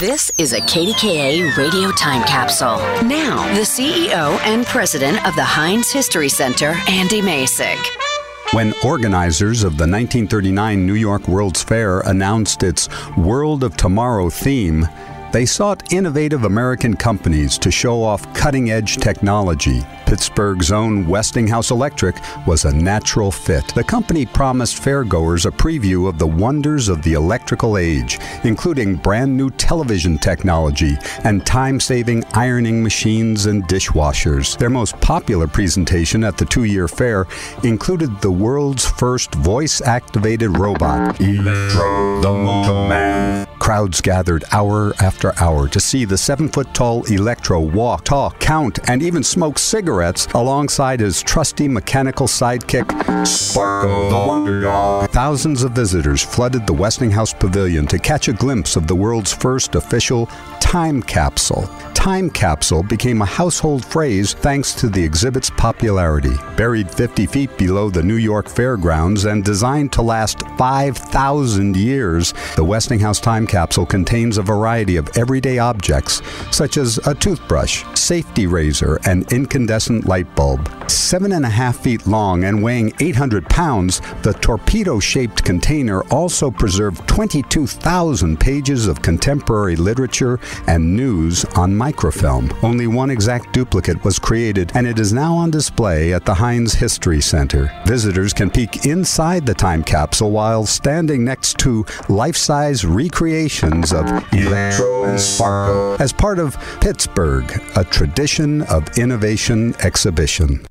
This is a KDKA radio time capsule. Now, the CEO and president of the Heinz History Center, Andy Masich. When organizers of the 1939 New York World's Fair announced its World of Tomorrow theme, they sought innovative American companies to show off cutting edge technology. Pittsburgh's own Westinghouse Electric was a natural fit. The company promised fairgoers a preview of the wonders of the electrical age, including brand new television technology and time saving ironing machines and dishwashers. Their most popular presentation at the two year fair included the world's first voice activated robot, Electro the. Crowds gathered hour after hour to see the seven foot tall Electro walk, talk, count, and even smoke cigarettes alongside his trusty mechanical sidekick, Sparko the Wonder Dog. Thousands of visitors flooded the Westinghouse Pavilion to catch a glimpse of the world's first official time capsule. Time capsule became a household phrase thanks to the exhibit's popularity. Buried 50 feet below the New York Fairgrounds and designed to last 5,000 years, the Westinghouse Time capsule contains a variety of everyday objects, such as a toothbrush, safety razor, and incandescent light bulb. Seven and a half feet long and weighing 800 pounds, the torpedo shaped container also preserved 22,000 pages of contemporary literature and news on microfilm. Only one exact duplicate was created, and it is now on display at the Heinz History Center. Visitors can peek inside the time capsule while standing next to life size recreations of Electro and Sparko as part of Pittsburgh, a tradition of innovation exhibition.